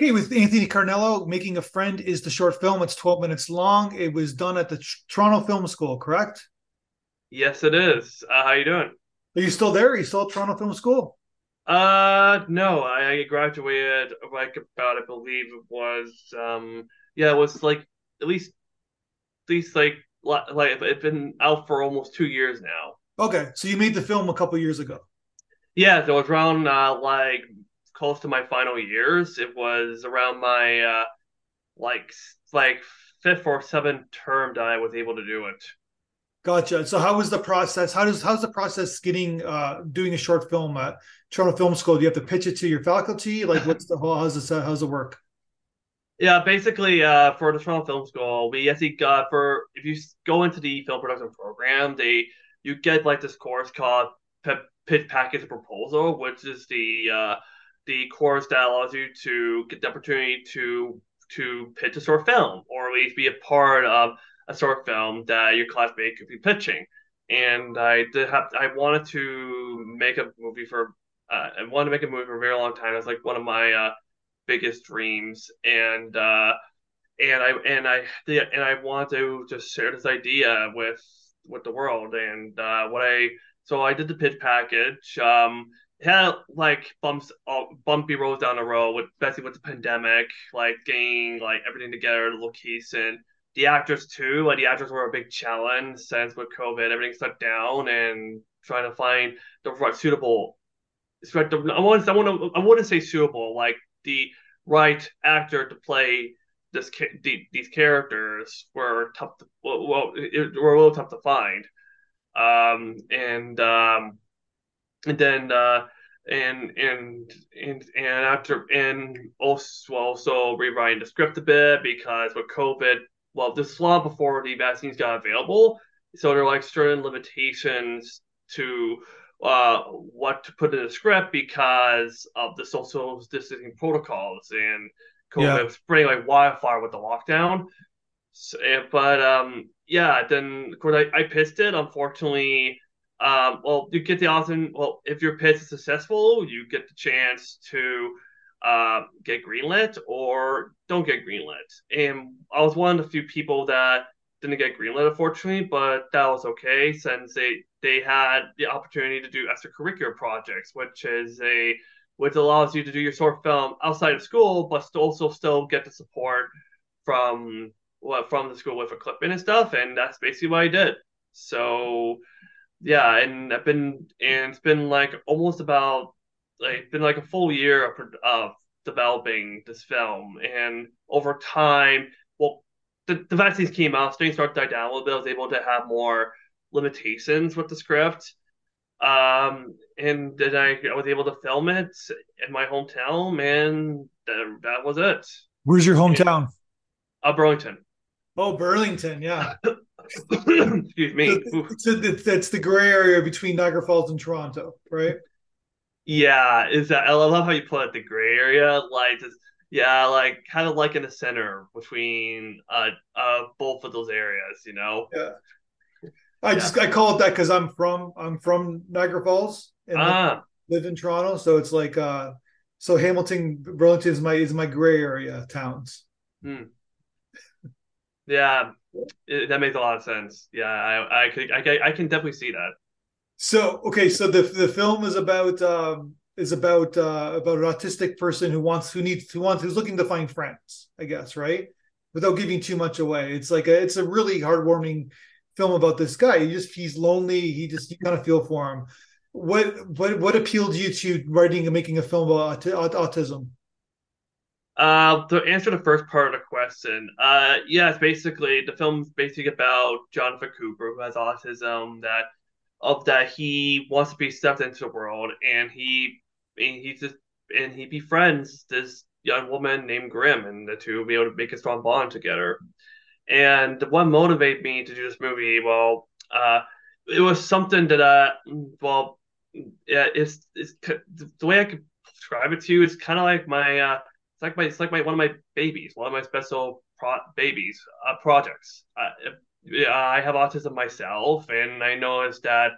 Okay, with Anthony Carniello, Making a Friend is the short film. It's 12 minutes long. It was done at the Toronto Film School, correct? Yes, it is. Uh, how you doing? Are you still there? Are you still at Toronto Film School? Uh, no, I, I graduated like about, I believe it was, um, yeah, it was like at least, at least like, like it's been out for almost two years now. Okay, so you made the film a couple years ago. Yeah, so it was around uh, like close to my final years. It was around my uh, like like fifth or seventh term that I was able to do it. Gotcha. So how was the process? How does how's the process getting uh doing a short film at Toronto Film School? Do you have to pitch it to your faculty? Like what's the whole how's this how's it work? Yeah, basically, uh, for the Toronto Film School, we actually got for if you go into the film production program, they you get like this course called pitch package proposal, which is the uh, the course that allows you to get the opportunity to to pitch a short film or at least be a part of a short film that your classmate could be pitching. And I did have I wanted to make a movie for uh, I wanted to make a movie for a very long time. It's like one of my uh, biggest dreams, and uh, and I and I and I want to just share this idea with with the world. And uh, what I so I did the pitch package. Um, had like bumps, bumpy roads down the road, with, especially with the pandemic, like getting like everything together, the location, the actors too. Like the actors were a big challenge since with COVID, everything shut down, and trying to find the right suitable. I want I want I wouldn't say suitable, like the right actor to play this the, these characters were tough to well, it, were a little tough to find um and um and then uh, and and and and after and also also rewriting the script a bit because with COVID, well, this is long before the vaccines got available, so there are like certain limitations to uh, what to put in the script because of the social distancing protocols and COVID yeah. spreading like wildfire with the lockdown. So, but um, yeah, then of course I, I pissed it. Unfortunately, um, well, you get the option. Well, if your pitch is successful, you get the chance to uh, get greenlit or don't get greenlit. And I was one of the few people that didn't get greenlit, unfortunately, but that was okay since they they had the opportunity to do extracurricular projects, which is a which allows you to do your short film outside of school, but also still get the support from well, from the school with equipment and stuff. And that's basically what I did. So yeah, and I've been and it's been like almost about like been like a full year of, of developing this film, and over time, well, the, the vaccines came out, things started to die down a little bit. I was able to have more limitations with the script. Um, and then I, I was able to film it in my hometown, and that, that was it. Where's your hometown? uh, Burlington. Oh, Burlington, yeah. Excuse me. So that's the gray area between Niagara Falls and Toronto, right? Yeah, is that I love how you put it the gray area, like just, yeah, like kind of like in the center between uh uh both of those areas, you know. Yeah. I yeah. just I call it that because I'm from I'm from Niagara Falls and ah. live in Toronto, so it's like uh so Hamilton Burlington is my is my gray area towns. Hmm. Yeah, it, that makes a lot of sense. Yeah, I, I could, I, I can definitely see that. So okay, so the the film is about um, is about uh, about an autistic person who wants who needs who wants who's looking to find friends, I guess, right? Without giving too much away, it's like a, it's a really heartwarming film about this guy. He just he's lonely. He just you kind of feel for him. What what what appealed you to writing and making a film about autism? Uh, to answer the first part of the question, uh, yes, basically the film's basically about Jonathan Cooper who has autism that of that he wants to be stepped into the world and he and he just and he befriends this young woman named Grim and the two will be able to make a strong bond together. And what motivated me to do this movie, well, uh, it was something that uh, well, yeah, it's it's the way I could describe it to you. It's kind of like my uh it's like my it's like my one of my babies, one of my special pro- babies uh, projects. Uh, I have autism myself, and I noticed that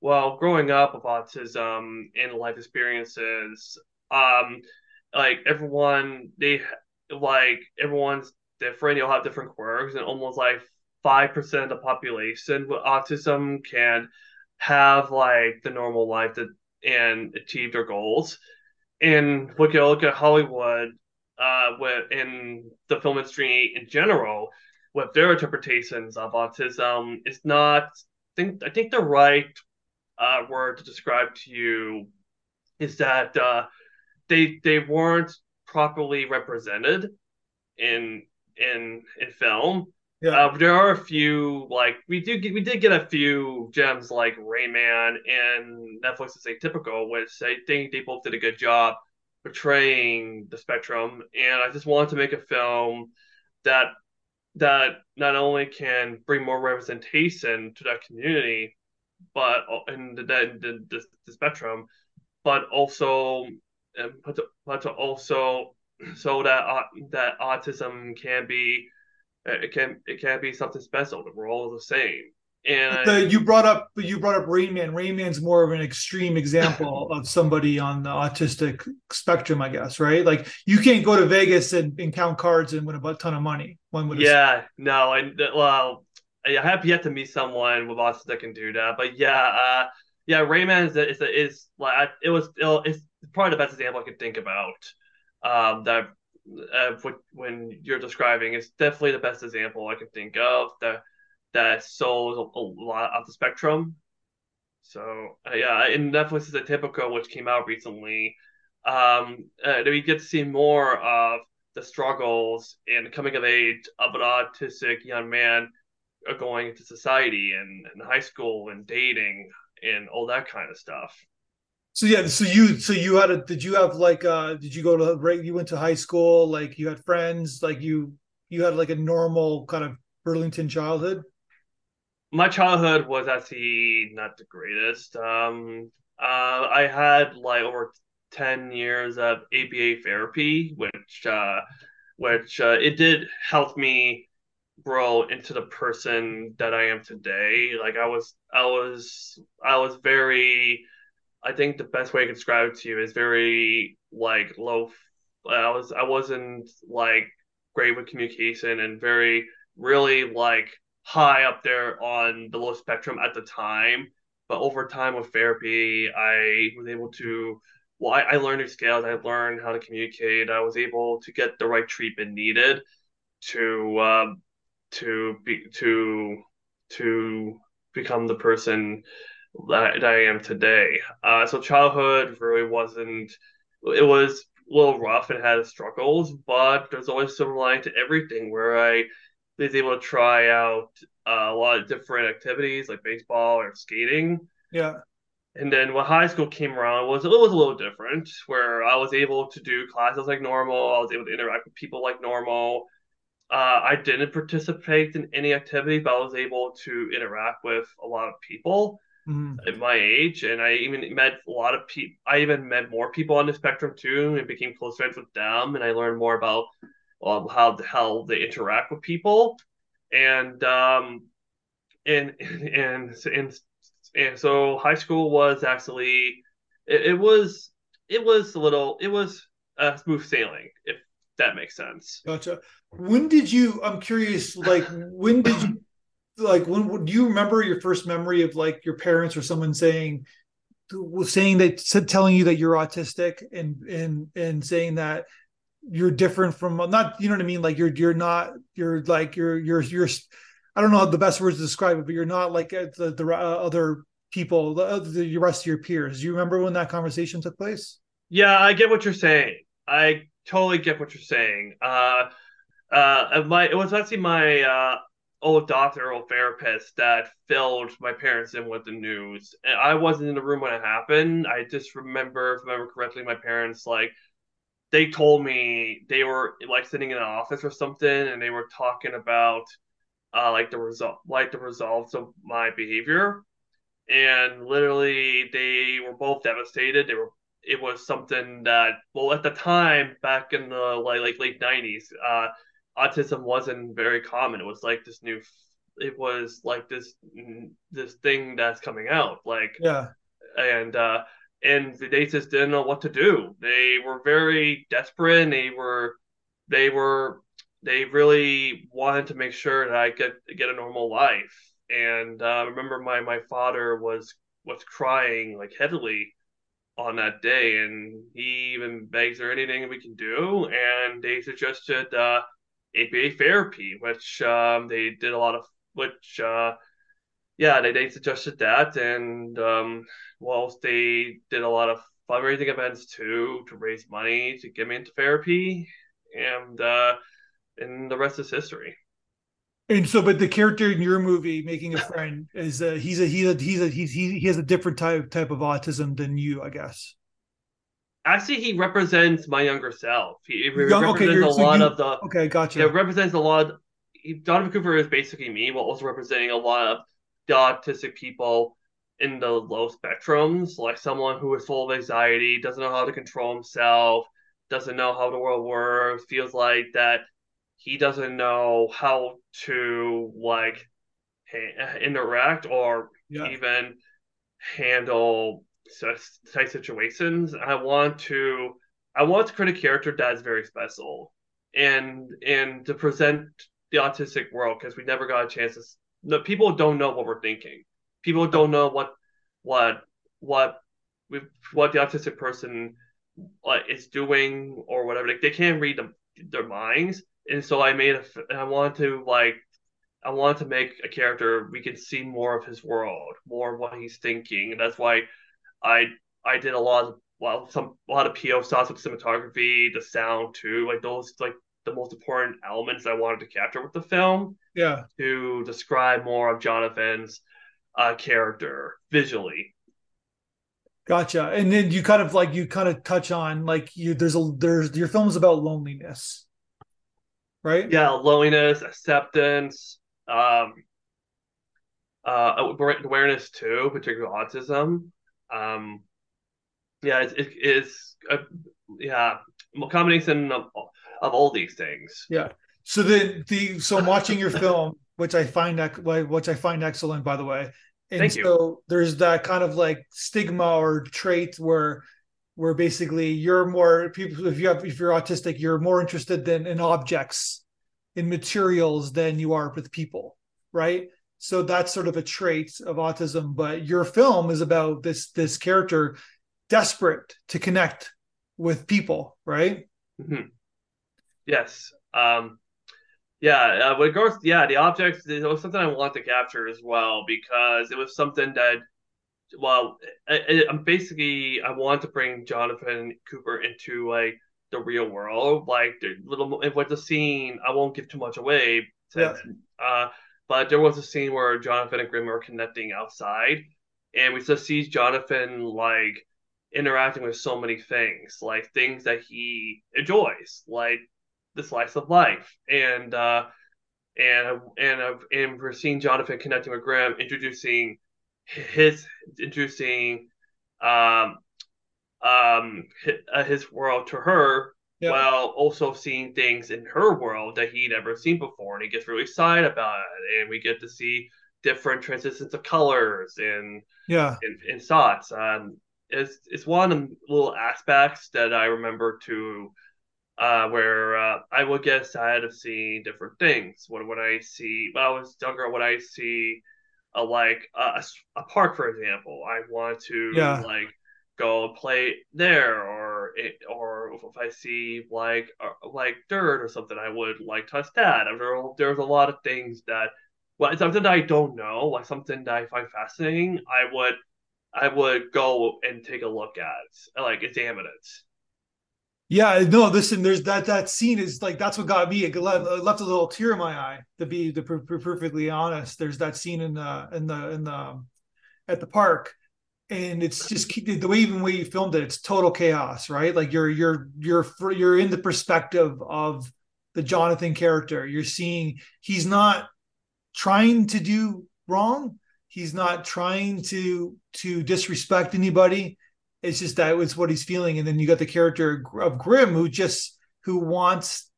well, growing up with autism and life experiences, um, like everyone they like everyone's different. You'll have different quirks, and almost like five percent of the population with autism can have like the normal life that and achieve their goals. And we can look at Hollywood, uh, with in the film industry in general, with their interpretations of autism is not. I think I think the right uh, word to describe to you is that uh, they they weren't properly represented in in in film. Yeah. Uh, there are a few like we do get, we did get a few gems like Rain Man and Netflix is Atypical, which I think they both did a good job portraying the spectrum. And I just wanted to make a film that that not only can bring more representation to that community, but in the the, the, the spectrum, but also but to, but to also so that uh, that autism can be it can it can't be something special. That we're all the same. And the, you brought up you brought up Rain Man. Rain Man's more of an extreme example of somebody on the autistic spectrum, I guess, right? Like you can't go to Vegas and, and count cards and win a ton of money. One would yeah, no, and well, I have yet to meet someone with autism that can do that, but yeah, uh, yeah, Rain Man is is, is like it was it's probably the best example I could think about. Um, that uh, when you're describing, it's definitely the best example I can think of that that shows a, lot of the spectrum. So uh, yeah, in Netflix is Atypical, which came out recently, um, uh, we get to see more of the struggles and coming of age of an autistic young man going into society and, and high school and dating and all that kind of stuff. So yeah, so you so you had a did you have like uh did you go to right you went to high school like you had friends like you you had like a normal kind of Burlington childhood? My childhood was actually not the greatest. Um uh I had like over 10 years of ABA therapy which uh which uh, it did help me grow into the person that I am today. Like I was I was I was very I think the best way I can describe it to you is very like low. I was I wasn't like great with communication and very really like high up there on the low spectrum at the time. But over time with therapy, I was able to. Well, I, I learned new skills. I learned how to communicate. I was able to get the right treatment needed to um, to be to to become the person that, I am today. Uh, so childhood really wasn't. It was a little rough and had struggles, but there's always some line to everything where I was able to try out uh, a lot of different activities like baseball or skating. Yeah. And then when high school came around, it was it was a little different, where I was able to do classes like normal. I was able to interact with people like normal. Uh, I didn't participate in any activity, but I was able to interact with a lot of people mm. at my age, and I even met a lot of people. I even met more people on the spectrum too, and became close friends with them. And I learned more about um, how how they interact with people, and um, and and and and so high school was actually it, it was it was a little it was a smooth sailing if that makes sense. Gotcha. When did you? I'm curious. Like, when did you like when do you remember your first memory of like your parents or someone saying saying that said telling you that you're autistic and and and saying that you're different from not you know what I mean? Like you're you're not you're like you're you're you're I don't know the best words to describe it but you're not like uh, the the uh, other people the, the rest of your peers. Do you remember when that conversation took place? Yeah I get what you're saying. I totally get what you're saying. Uh uh my it was actually my uh old doctor or therapist that filled my parents in with the news. And I wasn't in the room when it happened. I just remember, if I remember correctly, my parents like they told me they were like sitting in an office or something, and they were talking about uh, like the result, like the results of my behavior. And literally, they were both devastated. They were. It was something that, well, at the time, back in the like like late nineties, uh, autism wasn't very common. It was like this new, it was like this this thing that's coming out. Like yeah, and uh, and they just didn't know what to do. They were very desperate. And they were they were they really wanted to make sure that I get get a normal life. And uh, I remember my my father was was crying like heavily on that day, and he even begs, "There anything we can do?" And they suggested uh, ABA therapy, which um, they did a lot of, which uh, yeah, they, they suggested that, and um, whilst they did a lot of fundraising events too to raise money to get me into therapy, and uh, and the rest is history. And so, but the character in your movie, making a friend, is a, he's a he's a he's a he's he, he has a different type type of autism than you, I guess. Actually, he represents my younger self. He, he represents okay, a so lot you, of the okay, gotcha. It represents a lot. Of, he, Donovan Cooper is basically me, while also representing a lot of the autistic people in the low spectrums, like someone who is full of anxiety, doesn't know how to control himself, doesn't know how the world works, feels like that he doesn't know how to like ha- interact or yeah. even handle such situations. I want to I want to create a character that's very special and and to present the autistic world because we never got a chance to no, people don't know what we're thinking. People don't know what what what we what the autistic person is doing or whatever. Like, they can't read them, their minds, and so I made a. I want to like I want to make a character we can see more of his world, more of what he's thinking, and that's why I I did a lot of well some a lot of POV shots with cinematography, the sound too, like those like the most important elements I wanted to capture with the film. Yeah. To describe more of Jonathan's uh, character visually. Gotcha. And then you kind of like you kind of touch on like you there's a there's your film's about loneliness. Right? Yeah, loneliness, acceptance, um uh awareness too, particularly autism. Um yeah, it's it, it's uh, yeah, combination of of all these things. Yeah. So the the so I'm watching your film, which I find which I find excellent, by the way. And Thank so you. there's that kind of like stigma or trait where where basically you're more people if you have if you're autistic, you're more interested than in objects, in materials than you are with people, right? So that's sort of a trait of autism. But your film is about this this character desperate to connect with people, right? Mm-hmm. Yes. Um, yeah. Uh, it goes, yeah, the objects it was something I want to capture as well because it was something that, well, I, am basically I want to bring Jonathan Cooper into like the real world, like the little with the scene. I won't give too much away. Since, yeah. Uh, but there was a scene where Jonathan and Grim are connecting outside, and we just see Jonathan like interacting with so many things, like things that he enjoys, like the slice of life, and uh, and and uh, and we're seeing Jonathan connecting with Graham, introducing his introducing um um uh, his world to her yeah. while also seeing things in her world that he'd never seen before and he gets really excited about it and we get to see different transitions of colors and yeah and, and thoughts um it's it's one of the little aspects that i remember to uh, where uh, I would get sad of seeing different things. When when I see when I was younger, when I see a like a, a park, for example, I want to yeah. like go play there, or it, or if I see like uh, like dirt or something, I would like touch that. There, there's a lot of things that well, it's something that I don't know, like something that I find fascinating. I would I would go and take a look at, like examine it. Yeah, no, listen, there's that that scene is like that's what got me. It left, left a little tear in my eye. To be to be perfectly honest, there's that scene in the in the in the at the park, and it's just the way even way you filmed it. It's total chaos, right? Like you're you're you're you're in the perspective of the Jonathan character. You're seeing he's not trying to do wrong. He's not trying to to disrespect anybody it's just that was what he's feeling, and then you got the character of Grim who just who wants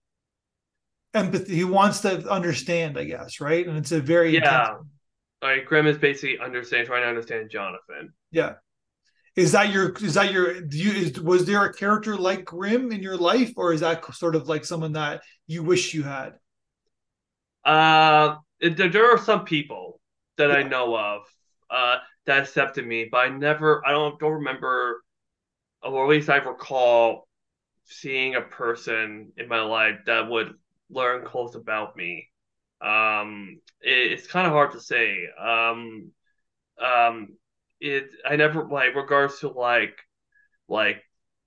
empathy, he wants to understand, I guess, right? And it's a very yeah. Intense... Like Grim is basically understand trying to understand Jonathan. Yeah, is that your is that your do you is, was there a character like Grim in your life, or is that sort of like someone that you wish you had? Uh, there are some people that yeah. I know of uh, that accepted me, but I never, I don't don't remember, or at least I recall seeing a person in my life that would learn close about me. Um, it, it's kind of hard to say. Um, um, it I never like regards to like like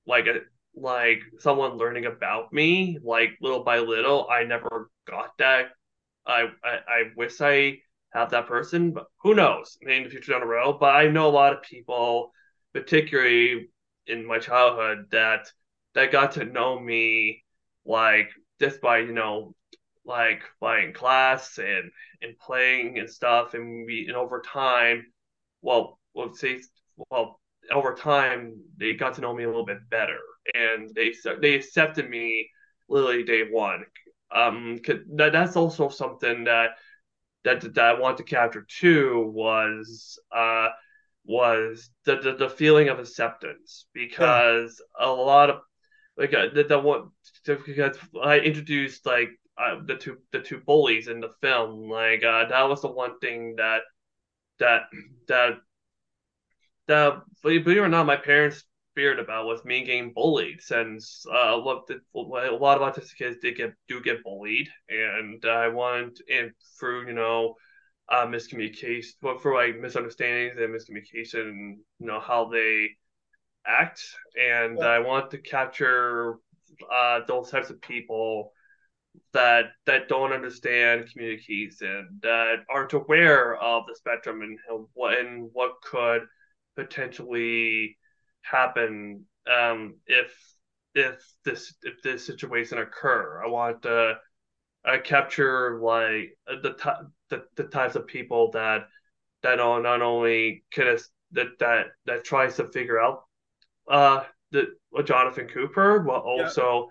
like a like someone learning about me like little by little. I never got that. I I, I wish I have that person, but who knows? Maybe in the future down the road. But I know a lot of people, particularly in my childhood, that that got to know me like just by you know like by class and and playing and stuff and we and over time well well say well over time they got to know me a little bit better and they they accepted me literally day one um that, that's also something that that that I want to capture too was uh was the the, the feeling of acceptance because yeah. a lot of like uh, the, the one because I introduced like uh, the two the two bullies in the film like uh, that was the one thing that that that that believe it or not my parents feared about was me getting bullied since uh a lot of autistic kids did get do get bullied and I wanted and through you know uh miscommunication for like misunderstandings and miscommunication you know how they act, and yeah. I want to capture uh, those types of people that that don't understand communication, that aren't aware of the spectrum and what and what could potentially happen um, if if this if this situation occur. I want to uh, capture like the, the the types of people that that are not only can that that that tries to figure out uh, the Jonathan Cooper, but also.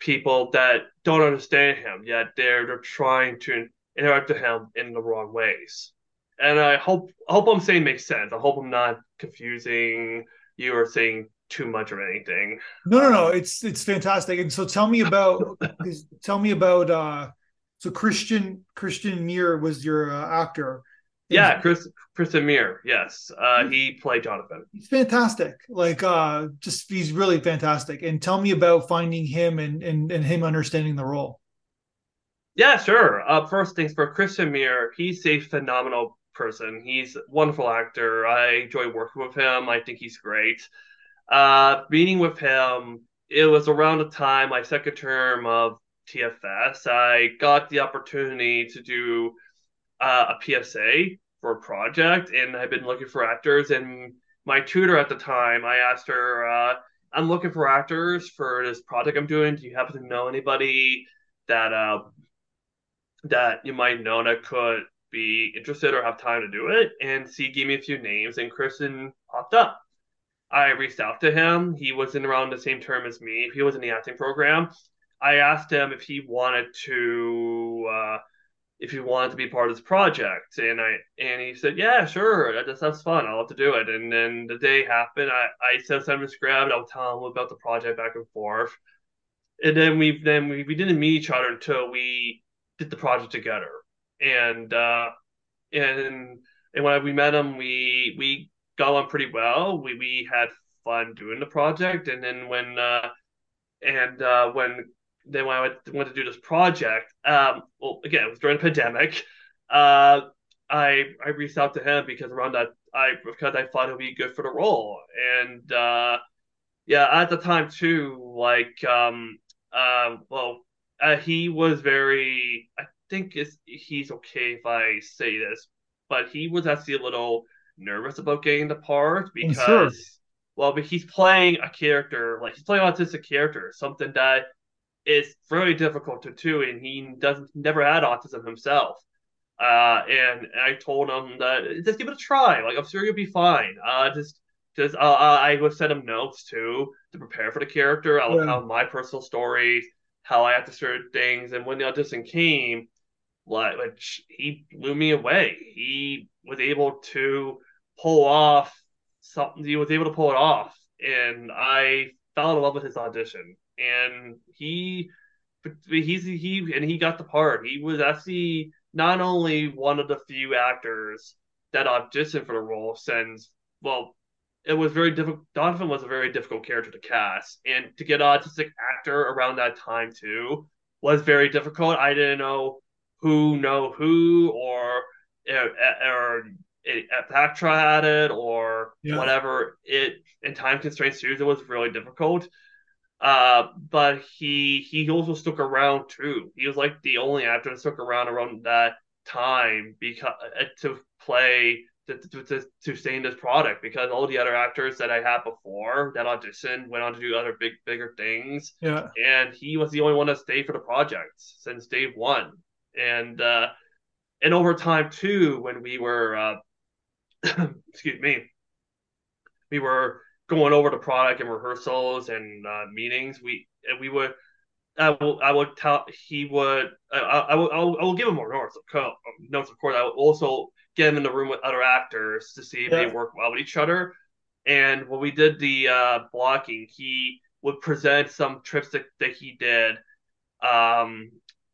People that don't understand him yet they're they're trying to interact with him in the wrong ways. And I hope I hope I'm saying makes sense. I hope I'm not confusing you or saying too much or anything. No, no, no. It's it's fantastic. And so tell me about tell me about uh so Christian Christian Meir was your uh, actor yeah, Chris Chris Amir. Yes, uh, he played Jonathan. He's fantastic. Like, uh, just he's really fantastic. And tell me about finding him and and, and him understanding the role. Yeah, sure. Uh, first things for Chris Amir, he's a phenomenal person. He's a wonderful actor. I enjoy working with him. I think he's great. Uh, meeting with him, it was around the time my second term of TFS. I got the opportunity to do uh, a PSA for a project, and I've been looking for actors. And my tutor at the time, I asked her, uh, "I'm looking for actors for this project I'm doing. Do you happen to know anybody that uh, that you might know that could be interested or have time to do it?" And she gave me a few names, and Kristen popped up. I reached out to him. He was in around the same term as me. He was in the acting program. I asked him if he wanted to uh, if you wanted to be part of this project. And i and he said yeah sure. That sounds fun. I'll have to do it. And then the day happened i i sent him a script i'll tell him about the project back and forth. And then we then we, we didn't meet each other until we did the project together. And uh and and when we met him we we got on pretty well. We we had fun doing the project. And then when uh and uh when then when I went, went to do this project, um, well, again, it was during the pandemic. Uh, I I reached out to him because around that I because I thought it would be good for the role, and uh, yeah, at the time too, like um, uh, well, uh, he was very. I think it's, he's okay if I say this, but he was actually a little nervous about getting the part because. Sure. Well, but he's playing a character like he's playing an autistic character, something that is very difficult to do, and he doesn't never had autism himself. Uh, and, and I told him that just give it a try. Like I'm sure you'll be fine. Uh, just just uh, uh I would send him notes too to prepare for the character. I would yeah. tell my personal stories, how I had to certain things, and when the audition came, like, like he blew me away. He was able to pull off something he was able to pull it off, and I fell in love with his audition. And he, he's he and he got the part. He was actually not only one of the few actors that auditioned for the role, since well, it was very difficult. Donovan was a very difficult character to cast, and to get an autistic actor around that time too was very difficult. I didn't know who know who or eh, eh, or, eh, or Bactra had it or yeah. whatever. It in time constraints too, it was really difficult. Uh, but he he also stuck around too. He was like the only actor that stuck around around that time because uh, to play to, to, to, to stay in this product because all the other actors that I had before that auditioned went on to do other big bigger things. Yeah. And he was the only one that stayed for the project since day one. And uh and over time too, when we were uh excuse me, we were going over the product and rehearsals and uh, meetings, we we would I will I would tell he would I, I will I will give him more notes of notes of course I will also get him in the room with other actors to see if yeah. they work well with each other. And when we did the uh, blocking, he would present some trips that, that he did um,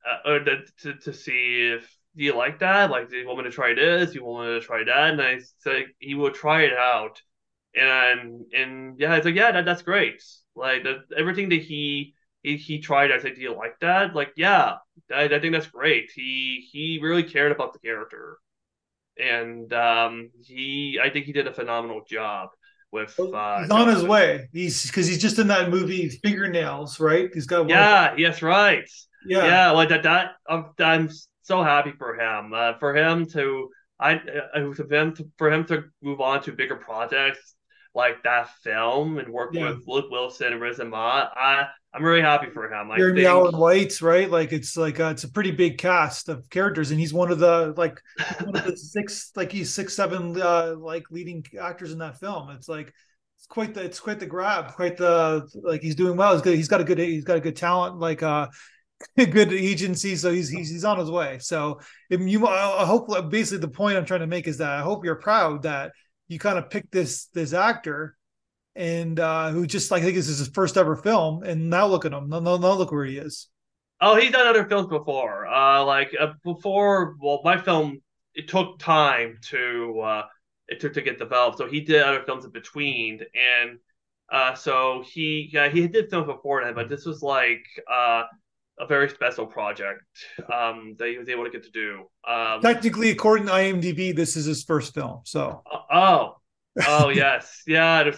uh, or to, to, to see if do you like that? Like, do you want me to try this? Do you want me to try that? And I said he would try it out, and and yeah, it's like yeah, that, that's great. Like the, everything that he he, he tried, I said, do you like that? Like, yeah, I, I think that's great. He he really cared about the character and um, he I think he did a phenomenal job with. Uh, he's on his way. He's because he's just in that movie Fingernails, right? He's got yeah, yes, right. Yeah, yeah. Like that. That I'm, I'm so happy for him. Uh, for him to I uh, for him to, for him to move on to bigger projects like that film and work yeah. with Luke Wilson and Riz Ahmed. I I'm really happy for him. I Jeremy think... Allen White, right? Like it's like uh, it's a pretty big cast of characters, and he's one of the like one of the six, like he's six, seven, uh, like leading actors in that film. It's like it's quite the it's quite the grab, quite the like he's doing well. He's good. He's got a good he's got a good talent, like uh, good agency. So he's he's he's on his way. So if you, I hope basically the point I'm trying to make is that I hope you're proud that you kind of picked this this actor and uh, who just like I think this is his first ever film, and now look at him. Now, now look where he is. Oh, he's done other films before. Uh, like uh, before, well, my film it took time to uh, it took to get developed. So he did other films in between, and uh, so he yeah, he did films before that, but this was like uh, a very special project um, that he was able to get to do. Um, Technically, according to IMDb, this is his first film. So oh oh yes yeah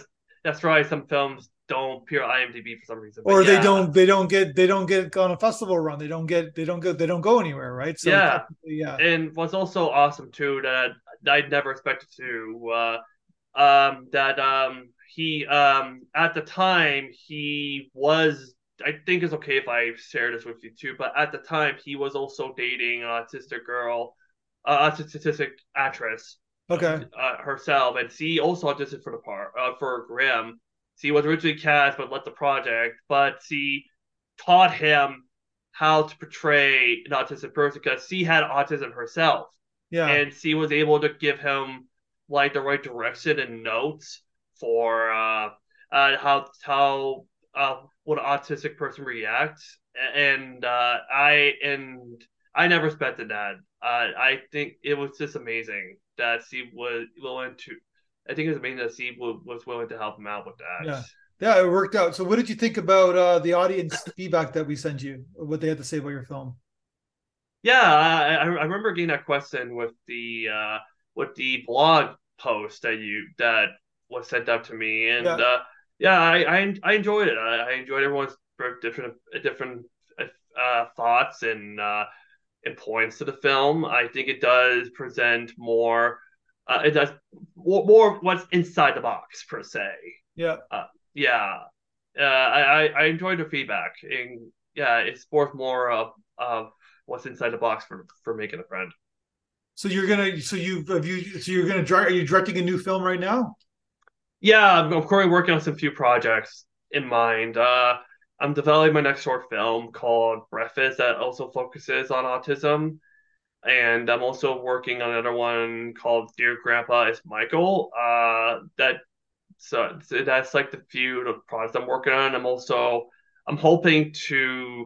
that's right. Some films don't appear on IMDb for some reason. Or yeah. they don't they don't get they don't get on a festival run. They don't get they don't go they don't go anywhere, right? So yeah, yeah. And what's also awesome too that I'd never expected to uh, um, that um, he um, at the time he was I think it's okay if I share this with you too, but at the time he was also dating an autistic girl, uh, autistic actress Okay. Uh, herself, and she also auditioned for the part uh, for Grim. She was originally cast, but left the project. But she taught him how to portray an autistic person because she had autism herself. Yeah. And she was able to give him like the right direction and notes for uh, uh how how uh what an autistic person reacts. And uh, I and I never expected that. Uh, I think it was just amazing that Steve was willing to. I think it was amazing that Steve was willing to help him out with that. Yeah, yeah, it worked out. So, what did you think about uh, the audience feedback that we sent you? What they had to say about your film? Yeah, I, I remember getting that question with the uh, with the blog post that you that was sent out to me, and yeah, uh, yeah I, I, I enjoyed it. I, I enjoyed everyone's different different uh, thoughts and uh, and points to the film. I think it does present more. Uh, it does more, more, what's inside the box per se. Yeah. Uh, yeah. Uh, I I enjoyed the feedback, and yeah, it's worth more of of what's inside the box for for making a friend. So you're gonna so you have you so you're gonna direct are you directing a new film right now? Yeah, I'm, currently working on some few projects in mind. Uh, I'm developing my next short film called Breakfast that also focuses on autism. And I'm also working on another one called Dear Grandpa is Michael. Uh, that so, so that's like the few of projects I'm working on. I'm also I'm hoping to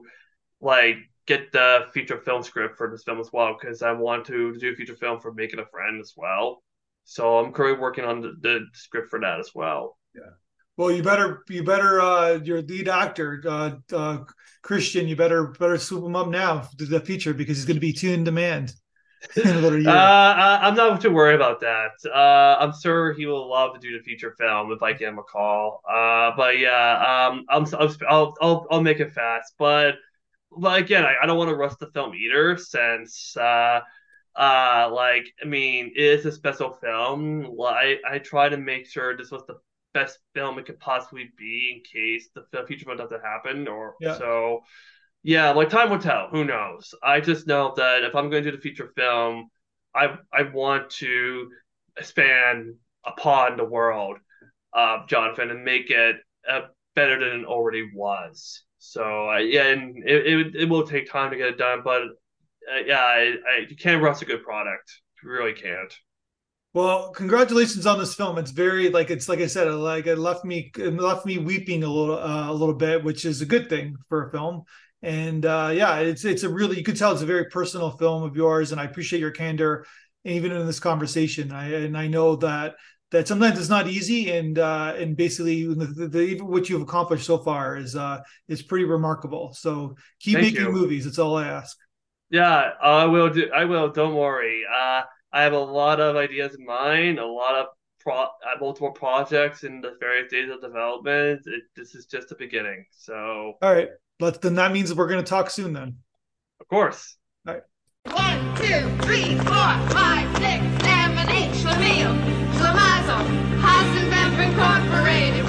like get the feature film script for this film as well because I want to do a feature film for Making a Friend as well. So I'm currently working on the, the script for that as well. Yeah. Well, you better you better uh your lead actor uh, uh Christian, you better better swoop him up now to the feature because he's going to be too in demand. in uh, I'm not too worried about that. Uh, I'm sure he will love to do the feature film if I give him a call. Uh, but yeah, um, I'm, I'll, I'll I'll make it fast. But but again, I, I don't want to rush the film either, since uh, uh, like I mean, it is a special film. I I try to make sure this was the best film it could possibly be in case the future film doesn't happen, or yeah. so. Yeah, like time will tell. Who knows? I just know that if I'm going to do the feature film, I I want to expand upon the world of Jonathan and make it uh, better than it already was. So uh, yeah, and it, it, it will take time to get it done, but uh, yeah, I, I, you can't rush a good product. You really can't. Well, congratulations on this film. It's very like it's like I said, like it left me it left me weeping a little uh, a little bit, which is a good thing for a film. And uh, yeah, it's it's a really you could tell it's a very personal film of yours, and I appreciate your candor even in this conversation. I and I know that that sometimes it's not easy and uh, and basically the, the, the, what you've accomplished so far is uh, is pretty remarkable so keep Thank making you. movies it's all i ask yeah i will do i will don't worry. Uh, i have a lot of ideas in mind a lot of pro- uh, multiple projects in the various stages of development. It, this is just the beginning so. All right but then that means we're going to talk soon then. Of course. All right. One, two, three, four, five, six, seven, eight, Schlemiel, Schlemazel, Hasenpfeffer Incorporated.